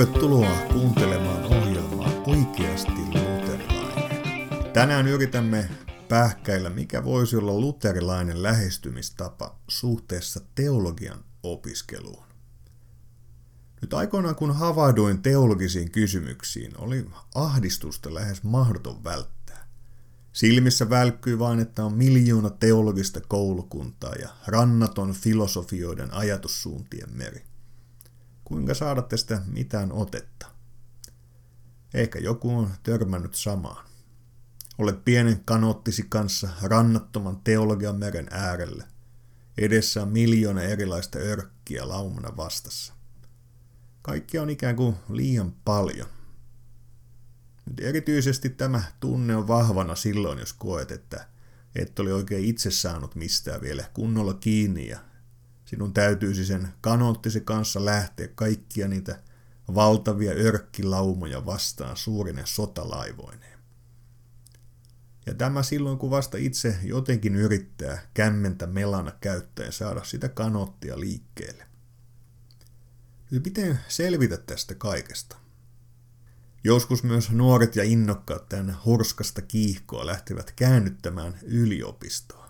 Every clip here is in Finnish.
Tervetuloa kuuntelemaan ohjelmaa Oikeasti luterilainen. Tänään yritämme pähkäillä, mikä voisi olla luterilainen lähestymistapa suhteessa teologian opiskeluun. Nyt aikoinaan kun havahduin teologisiin kysymyksiin, oli ahdistusta lähes mahdoton välttää. Silmissä välkkyi vain, että on miljoona teologista koulukuntaa ja rannaton filosofioiden ajatussuuntien meri. Kuinka saada tästä mitään otetta? Ehkä joku on törmännyt samaan. Olet pienen kanottisi kanssa rannattoman teologian meren äärellä. Edessä on miljoona erilaista örkkiä laumana vastassa. Kaikki on ikään kuin liian paljon. Nyt erityisesti tämä tunne on vahvana silloin, jos koet, että et ole oikein itse saanut mistään vielä kunnolla kiinni ja sinun täytyisi sen kanoottisi kanssa lähteä kaikkia niitä valtavia örkkilaumoja vastaan suurinen sotalaivoineen. Ja tämä silloin, kun vasta itse jotenkin yrittää kämmentä melana käyttäen saada sitä kanottia liikkeelle. Nyt miten selvitä tästä kaikesta? Joskus myös nuoret ja innokkaat tämän hurskasta kiihkoa lähtevät käännyttämään yliopistoa.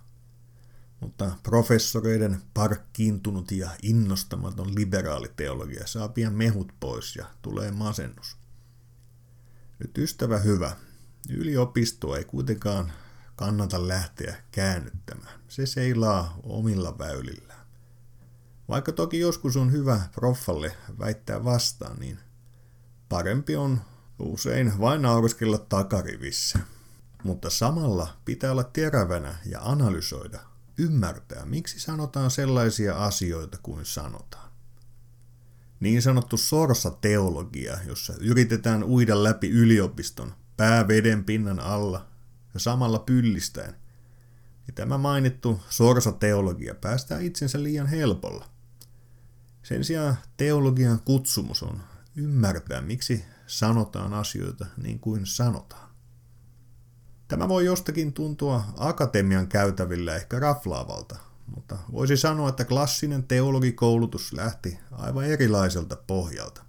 Mutta professoreiden parkkiintunut ja innostamaton liberaaliteologia saa pian mehut pois ja tulee masennus. Nyt ystävä hyvä, yliopistoa ei kuitenkaan kannata lähteä käännyttämään. Se seilaa omilla väylillään. Vaikka toki joskus on hyvä proffalle väittää vastaan, niin parempi on usein vain nauriskella takarivissä. Mutta samalla pitää olla terävänä ja analysoida, ymmärtää, miksi sanotaan sellaisia asioita kuin sanotaan. Niin sanottu sorsa-teologia, jossa yritetään uida läpi yliopiston pää veden pinnan alla ja samalla pyllistäen, niin tämä mainittu sorsa-teologia päästää itsensä liian helpolla – sen sijaan teologian kutsumus on ymmärtää, miksi sanotaan asioita niin kuin sanotaan. Tämä voi jostakin tuntua akatemian käytävillä ehkä raflaavalta, mutta voisi sanoa, että klassinen teologikoulutus lähti aivan erilaiselta pohjalta.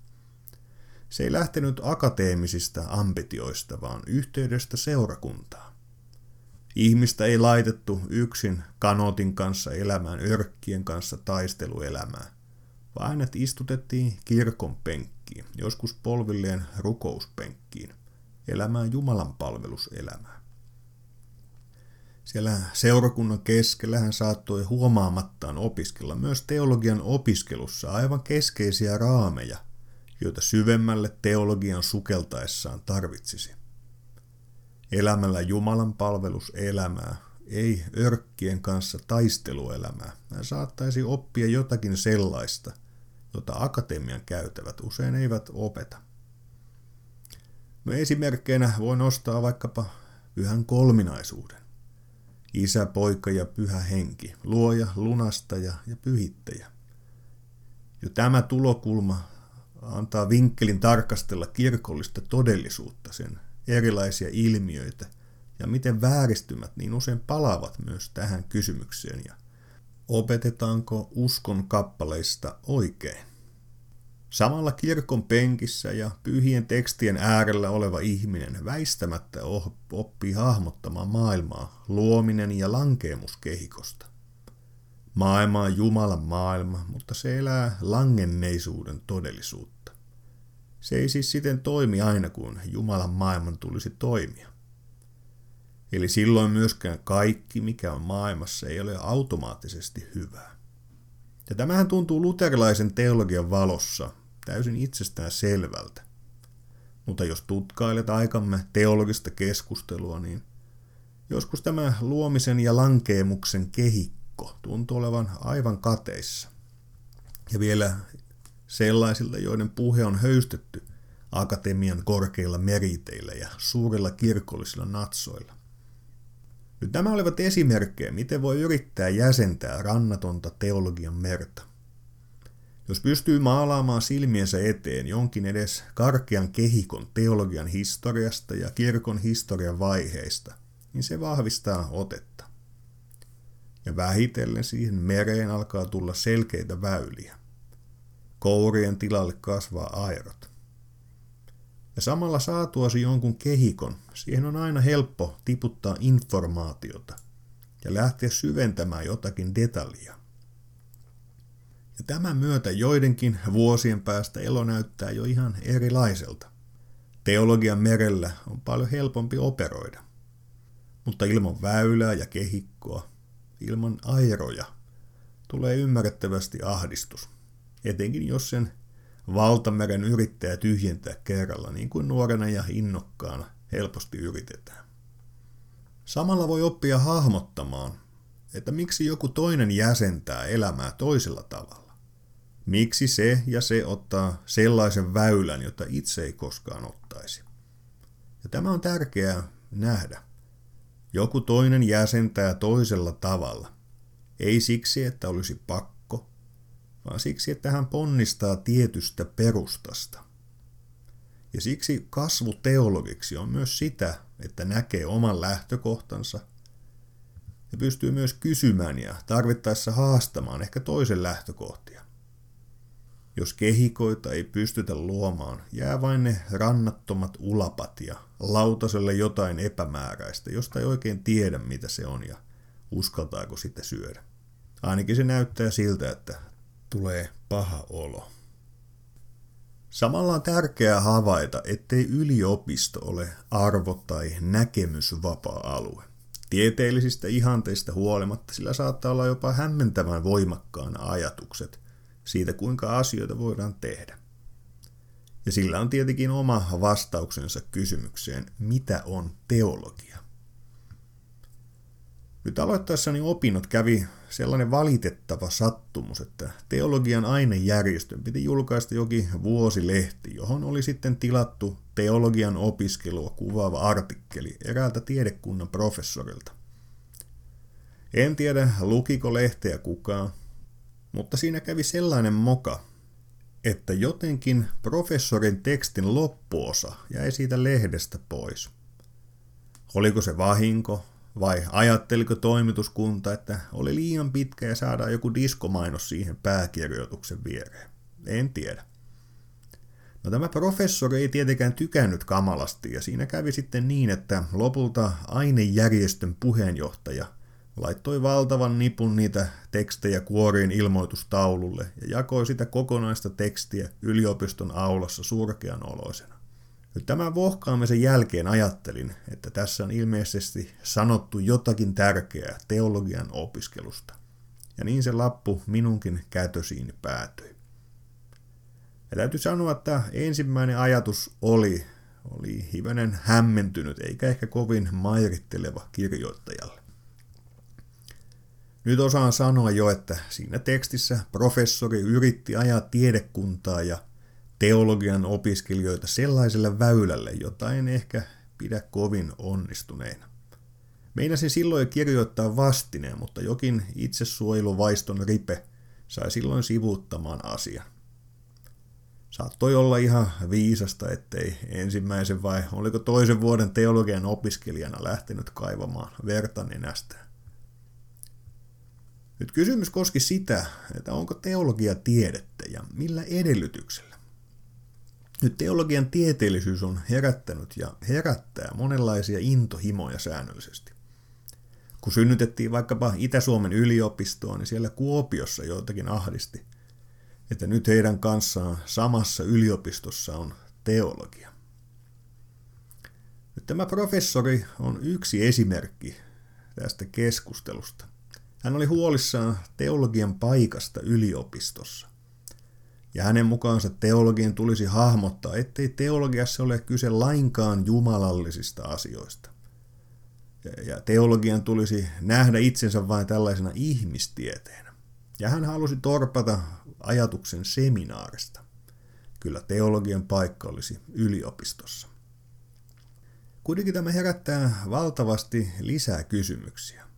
Se ei lähtenyt akateemisista ambitioista, vaan yhteydestä seurakuntaa. Ihmistä ei laitettu yksin kanotin kanssa elämään örkkien kanssa taisteluelämään vaan hänet istutettiin kirkon penkkiin, joskus polvilleen rukouspenkkiin, elämään Jumalan palveluselämää. Siellä seurakunnan keskellä hän saattoi huomaamattaan opiskella myös teologian opiskelussa aivan keskeisiä raameja, joita syvemmälle teologian sukeltaessaan tarvitsisi. Elämällä Jumalan palveluselämää, ei örkkien kanssa taisteluelämää. Hän saattaisi oppia jotakin sellaista, jota akatemian käytävät usein eivät opeta. No esimerkkeinä voi nostaa vaikkapa pyhän kolminaisuuden. Isä, poika ja pyhä henki, luoja, lunastaja ja pyhittäjä. Jo tämä tulokulma antaa vinkkelin tarkastella kirkollista todellisuutta, sen erilaisia ilmiöitä ja miten vääristymät niin usein palaavat myös tähän kysymykseen ja opetetaanko uskon kappaleista oikein. Samalla kirkon penkissä ja pyhien tekstien äärellä oleva ihminen väistämättä oppii hahmottamaan maailmaa luominen ja lankeemuskehikosta. Maailma on Jumalan maailma, mutta se elää langenneisuuden todellisuutta. Se ei siis siten toimi aina kuin Jumalan maailman tulisi toimia. Eli silloin myöskään kaikki, mikä on maailmassa, ei ole automaattisesti hyvää. Ja tämähän tuntuu luterilaisen teologian valossa täysin itsestään selvältä. Mutta jos tutkailet aikamme teologista keskustelua, niin joskus tämä luomisen ja lankeemuksen kehikko tuntuu olevan aivan kateissa. Ja vielä sellaisilta, joiden puhe on höystetty akatemian korkeilla meriteillä ja suurilla kirkollisilla natsoilla. Nyt nämä olivat esimerkkejä, miten voi yrittää jäsentää rannatonta teologian merta. Jos pystyy maalaamaan silmiensä eteen jonkin edes karkean kehikon teologian historiasta ja kirkon historian vaiheista, niin se vahvistaa otetta. Ja vähitellen siihen mereen alkaa tulla selkeitä väyliä. Kourien tilalle kasvaa airot. Ja samalla saatuasi jonkun kehikon, siihen on aina helppo tiputtaa informaatiota ja lähteä syventämään jotakin detaljia. Tämän myötä joidenkin vuosien päästä elo näyttää jo ihan erilaiselta. Teologian merellä on paljon helpompi operoida. Mutta ilman väylää ja kehikkoa, ilman airoja, tulee ymmärrettävästi ahdistus. Etenkin jos sen valtameren yrittää tyhjentää kerralla, niin kuin nuorena ja innokkaana helposti yritetään. Samalla voi oppia hahmottamaan, että miksi joku toinen jäsentää elämää toisella tavalla. Miksi se ja se ottaa sellaisen väylän, jota itse ei koskaan ottaisi. Ja tämä on tärkeää nähdä. Joku toinen jäsentää toisella tavalla. Ei siksi, että olisi pakko, vaan siksi, että hän ponnistaa tietystä perustasta. Ja siksi kasvu teologiksi on myös sitä, että näkee oman lähtökohtansa ja pystyy myös kysymään ja tarvittaessa haastamaan ehkä toisen lähtökohtia. Jos kehikoita ei pystytä luomaan, jää vain ne rannattomat ulapat ja lautaselle jotain epämääräistä, josta ei oikein tiedä mitä se on ja uskaltaako sitä syödä. Ainakin se näyttää siltä, että tulee paha olo. Samalla on tärkeää havaita, ettei yliopisto ole arvo- tai näkemysvapaa alue. Tieteellisistä ihanteista huolimatta sillä saattaa olla jopa hämmentävän voimakkaana ajatukset siitä, kuinka asioita voidaan tehdä. Ja sillä on tietenkin oma vastauksensa kysymykseen, mitä on teologia. Nyt aloittaessani opinnot kävi sellainen valitettava sattumus, että teologian ainejärjestön piti julkaista jokin vuosilehti, johon oli sitten tilattu teologian opiskelua kuvaava artikkeli eräältä tiedekunnan professorilta. En tiedä, lukiko lehteä kukaan, mutta siinä kävi sellainen moka, että jotenkin professorin tekstin loppuosa jäi siitä lehdestä pois. Oliko se vahinko vai ajatteliko toimituskunta, että oli liian pitkä ja saadaan joku diskomainos siihen pääkirjoituksen viereen? En tiedä. No tämä professori ei tietenkään tykännyt kamalasti ja siinä kävi sitten niin, että lopulta ainejärjestön puheenjohtaja laittoi valtavan nipun niitä tekstejä kuoriin ilmoitustaululle ja jakoi sitä kokonaista tekstiä yliopiston aulassa surkean oloisena. Nyt tämän vohkaamisen jälkeen ajattelin, että tässä on ilmeisesti sanottu jotakin tärkeää teologian opiskelusta. Ja niin se lappu minunkin käytösiin päätyi. Ja täytyy sanoa, että ensimmäinen ajatus oli, oli hivenen hämmentynyt eikä ehkä kovin mairitteleva kirjoittajalle. Nyt osaan sanoa jo, että siinä tekstissä professori yritti ajaa tiedekuntaa ja teologian opiskelijoita sellaiselle väylälle, jota en ehkä pidä kovin onnistuneena. Meinasin silloin kirjoittaa vastineen, mutta jokin itsesuojeluvaiston ripe sai silloin sivuuttamaan asian. Saattoi olla ihan viisasta, ettei ensimmäisen vai oliko toisen vuoden teologian opiskelijana lähtenyt kaivamaan verta nenästään. Nyt kysymys koski sitä, että onko teologia tiedettä ja millä edellytyksellä. Nyt teologian tieteellisyys on herättänyt ja herättää monenlaisia intohimoja säännöllisesti. Kun synnytettiin vaikkapa Itä-Suomen yliopistoon, niin siellä Kuopiossa joitakin ahdisti, että nyt heidän kanssaan samassa yliopistossa on teologia. Nyt tämä professori on yksi esimerkki tästä keskustelusta. Hän oli huolissaan teologian paikasta yliopistossa. Ja hänen mukaansa teologian tulisi hahmottaa, ettei teologiassa ole kyse lainkaan jumalallisista asioista. Ja teologian tulisi nähdä itsensä vain tällaisena ihmistieteenä. Ja hän halusi torpata ajatuksen seminaarista. Kyllä teologian paikka olisi yliopistossa. Kuitenkin tämä herättää valtavasti lisää kysymyksiä.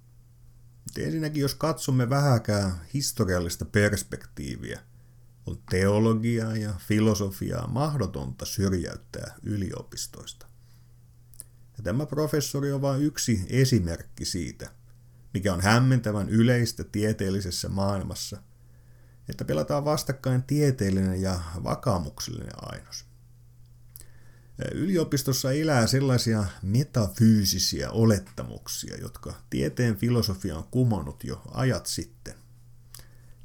Ensinnäkin, jos katsomme vähäkään historiallista perspektiiviä – on teologiaa ja filosofiaa mahdotonta syrjäyttää yliopistoista. Ja tämä professori on vain yksi esimerkki siitä, mikä on hämmentävän yleistä tieteellisessä maailmassa, että pelataan vastakkain tieteellinen ja vakaamuksellinen ainos. Yliopistossa elää sellaisia metafyysisiä olettamuksia, jotka tieteen filosofia on kumonnut jo ajat sitten.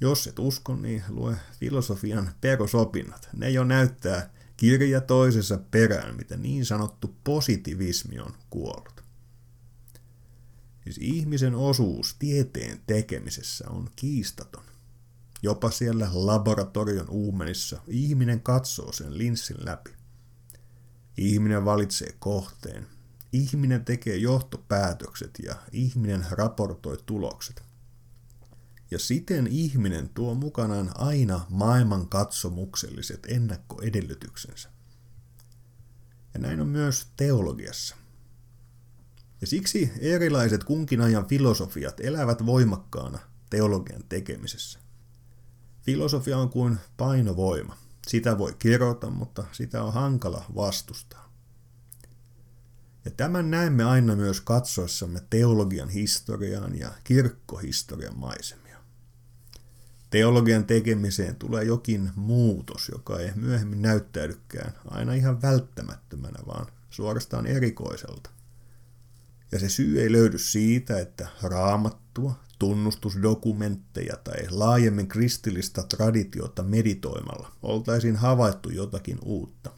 Jos et usko, niin lue filosofian perusopinnat. Ne jo näyttää kirja toisessa perään, mitä niin sanottu positivismi on kuollut. Siis ihmisen osuus tieteen tekemisessä on kiistaton. Jopa siellä laboratorion uumenissa ihminen katsoo sen linssin läpi. Ihminen valitsee kohteen. Ihminen tekee johtopäätökset ja ihminen raportoi tulokset. Ja siten ihminen tuo mukanaan aina maailman katsomukselliset ennakkoedellytyksensä. Ja näin on myös teologiassa. Ja siksi erilaiset kunkin ajan filosofiat elävät voimakkaana teologian tekemisessä. Filosofia on kuin painovoima. Sitä voi kirjoita, mutta sitä on hankala vastustaa. Ja tämän näemme aina myös katsoessamme teologian historiaan ja kirkkohistorian maisemia. Teologian tekemiseen tulee jokin muutos, joka ei myöhemmin näyttäydykään aina ihan välttämättömänä, vaan suorastaan erikoiselta. Ja se syy ei löydy siitä, että raamattua, tunnustusdokumentteja tai laajemmin kristillistä traditiota meditoimalla oltaisiin havaittu jotakin uutta,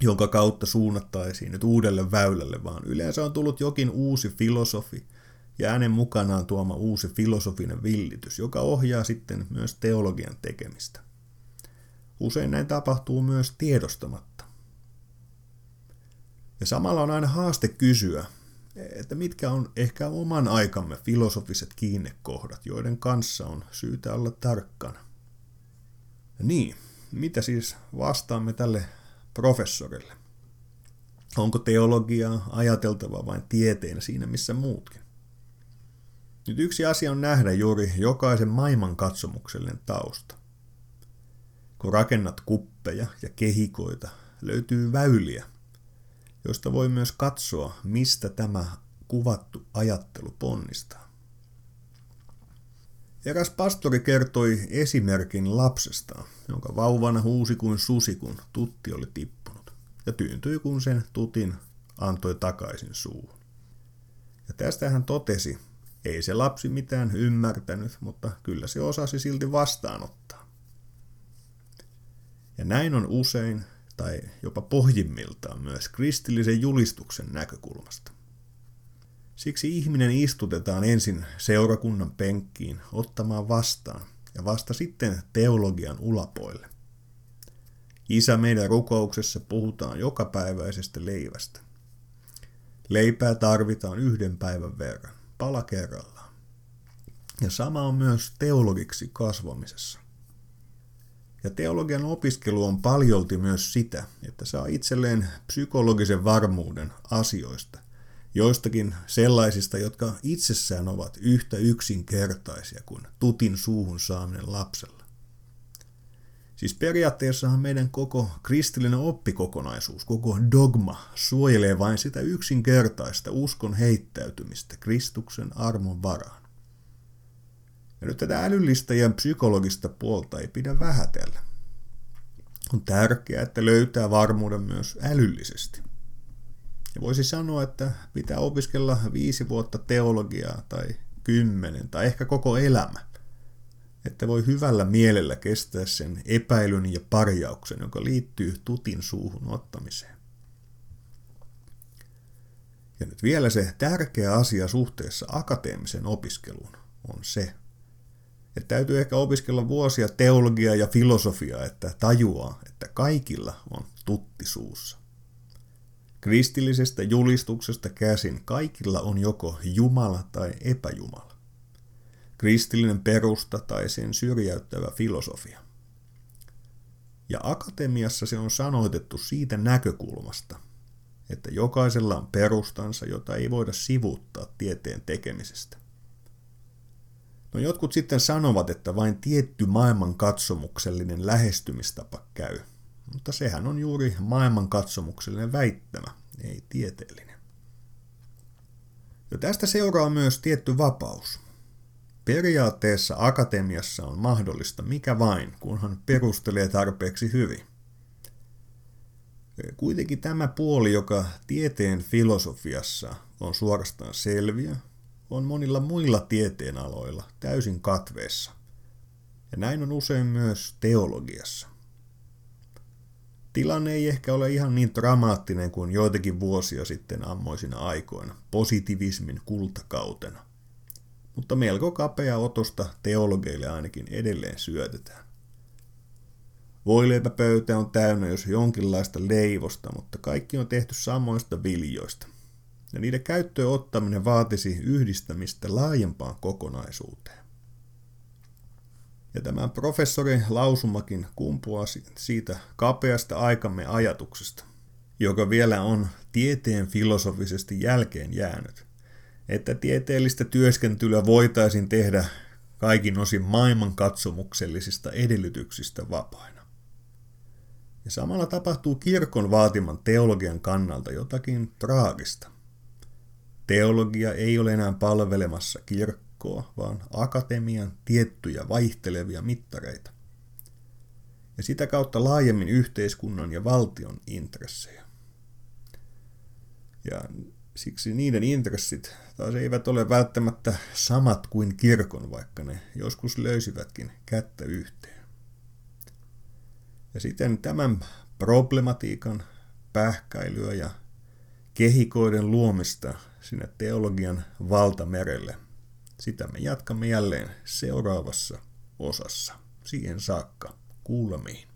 jonka kautta suunnattaisiin nyt uudelle väylälle, vaan yleensä on tullut jokin uusi filosofi ja hänen mukanaan tuoma uusi filosofinen villitys, joka ohjaa sitten myös teologian tekemistä. Usein näin tapahtuu myös tiedostamatta. Ja samalla on aina haaste kysyä, että mitkä on ehkä oman aikamme filosofiset kiinnekohdat, joiden kanssa on syytä olla tarkkana. Niin, mitä siis vastaamme tälle professorille? Onko teologiaa ajateltava vain tieteenä siinä missä muutkin? Nyt yksi asia on nähdä juuri jokaisen maailman katsomuksellinen tausta. Kun rakennat kuppeja ja kehikoita, löytyy väyliä, josta voi myös katsoa, mistä tämä kuvattu ajattelu ponnistaa. Eräs pastori kertoi esimerkin lapsesta, jonka vauvana huusi kuin susi, kun tutti oli tippunut, ja tyyntyi, kun sen tutin antoi takaisin suuhun. Ja tästä hän totesi, ei se lapsi mitään ymmärtänyt, mutta kyllä se osasi silti vastaanottaa. Ja näin on usein tai jopa pohjimmiltaan myös kristillisen julistuksen näkökulmasta. Siksi ihminen istutetaan ensin seurakunnan penkkiin ottamaan vastaan ja vasta sitten teologian ulapoille. Isä meidän rukouksessa puhutaan jokapäiväisestä leivästä. Leipää tarvitaan yhden päivän verran, pala kerrallaan. Ja sama on myös teologiksi kasvamisessa. Ja teologian opiskelu on paljolti myös sitä, että saa itselleen psykologisen varmuuden asioista, joistakin sellaisista, jotka itsessään ovat yhtä yksinkertaisia kuin tutin suuhun saaminen lapsella. Siis periaatteessahan meidän koko kristillinen oppikokonaisuus, koko dogma, suojelee vain sitä yksinkertaista uskon heittäytymistä Kristuksen armon varaan. Ja nyt tätä älyllistä ja psykologista puolta ei pidä vähätellä. On tärkeää, että löytää varmuuden myös älyllisesti. Ja voisi sanoa, että pitää opiskella viisi vuotta teologiaa tai kymmenen tai ehkä koko elämä, että voi hyvällä mielellä kestää sen epäilyn ja parjauksen, joka liittyy tutin suuhun ottamiseen. Ja nyt vielä se tärkeä asia suhteessa akateemisen opiskeluun on se, että täytyy ehkä opiskella vuosia teologiaa ja filosofiaa, että tajuaa, että kaikilla on tutti suussa. Kristillisestä julistuksesta käsin kaikilla on joko Jumala tai epäjumala. Kristillinen perusta tai sen syrjäyttävä filosofia. Ja akatemiassa se on sanoitettu siitä näkökulmasta, että jokaisella on perustansa, jota ei voida sivuuttaa tieteen tekemisestä. No jotkut sitten sanovat, että vain tietty maailmankatsomuksellinen lähestymistapa käy, mutta sehän on juuri maailmankatsomuksellinen väittämä, ei tieteellinen. Ja tästä seuraa myös tietty vapaus. Periaatteessa akatemiassa on mahdollista mikä vain, kunhan perustelee tarpeeksi hyvin. Kuitenkin tämä puoli, joka tieteen filosofiassa on suorastaan selviä, on monilla muilla tieteenaloilla täysin katveessa. Ja näin on usein myös teologiassa. Tilanne ei ehkä ole ihan niin dramaattinen kuin joitakin vuosia sitten ammoisina aikoina, positivismin kultakautena. Mutta melko kapea otosta teologeille ainakin edelleen syötetään. Voileipäpöytä on täynnä jos jonkinlaista leivosta, mutta kaikki on tehty samoista viljoista. Ja niiden käyttöön ottaminen vaatisi yhdistämistä laajempaan kokonaisuuteen. Ja tämä professori lausumakin kumpuaa siitä kapeasta aikamme ajatuksesta, joka vielä on tieteen filosofisesti jälkeen jäänyt, että tieteellistä työskentelyä voitaisiin tehdä kaikin osin maailmankatsomuksellisista edellytyksistä vapaina. Ja samalla tapahtuu kirkon vaatiman teologian kannalta jotakin traagista. Teologia ei ole enää palvelemassa kirkkoa, vaan akatemian tiettyjä vaihtelevia mittareita. Ja sitä kautta laajemmin yhteiskunnan ja valtion intressejä. Ja siksi niiden intressit taas eivät ole välttämättä samat kuin kirkon, vaikka ne joskus löysivätkin kättä yhteen. Ja sitten tämän problematiikan pähkäilyä ja kehikoiden luomista sinne teologian valtamerelle. Sitä me jatkamme jälleen seuraavassa osassa. Siihen saakka kuulemiin.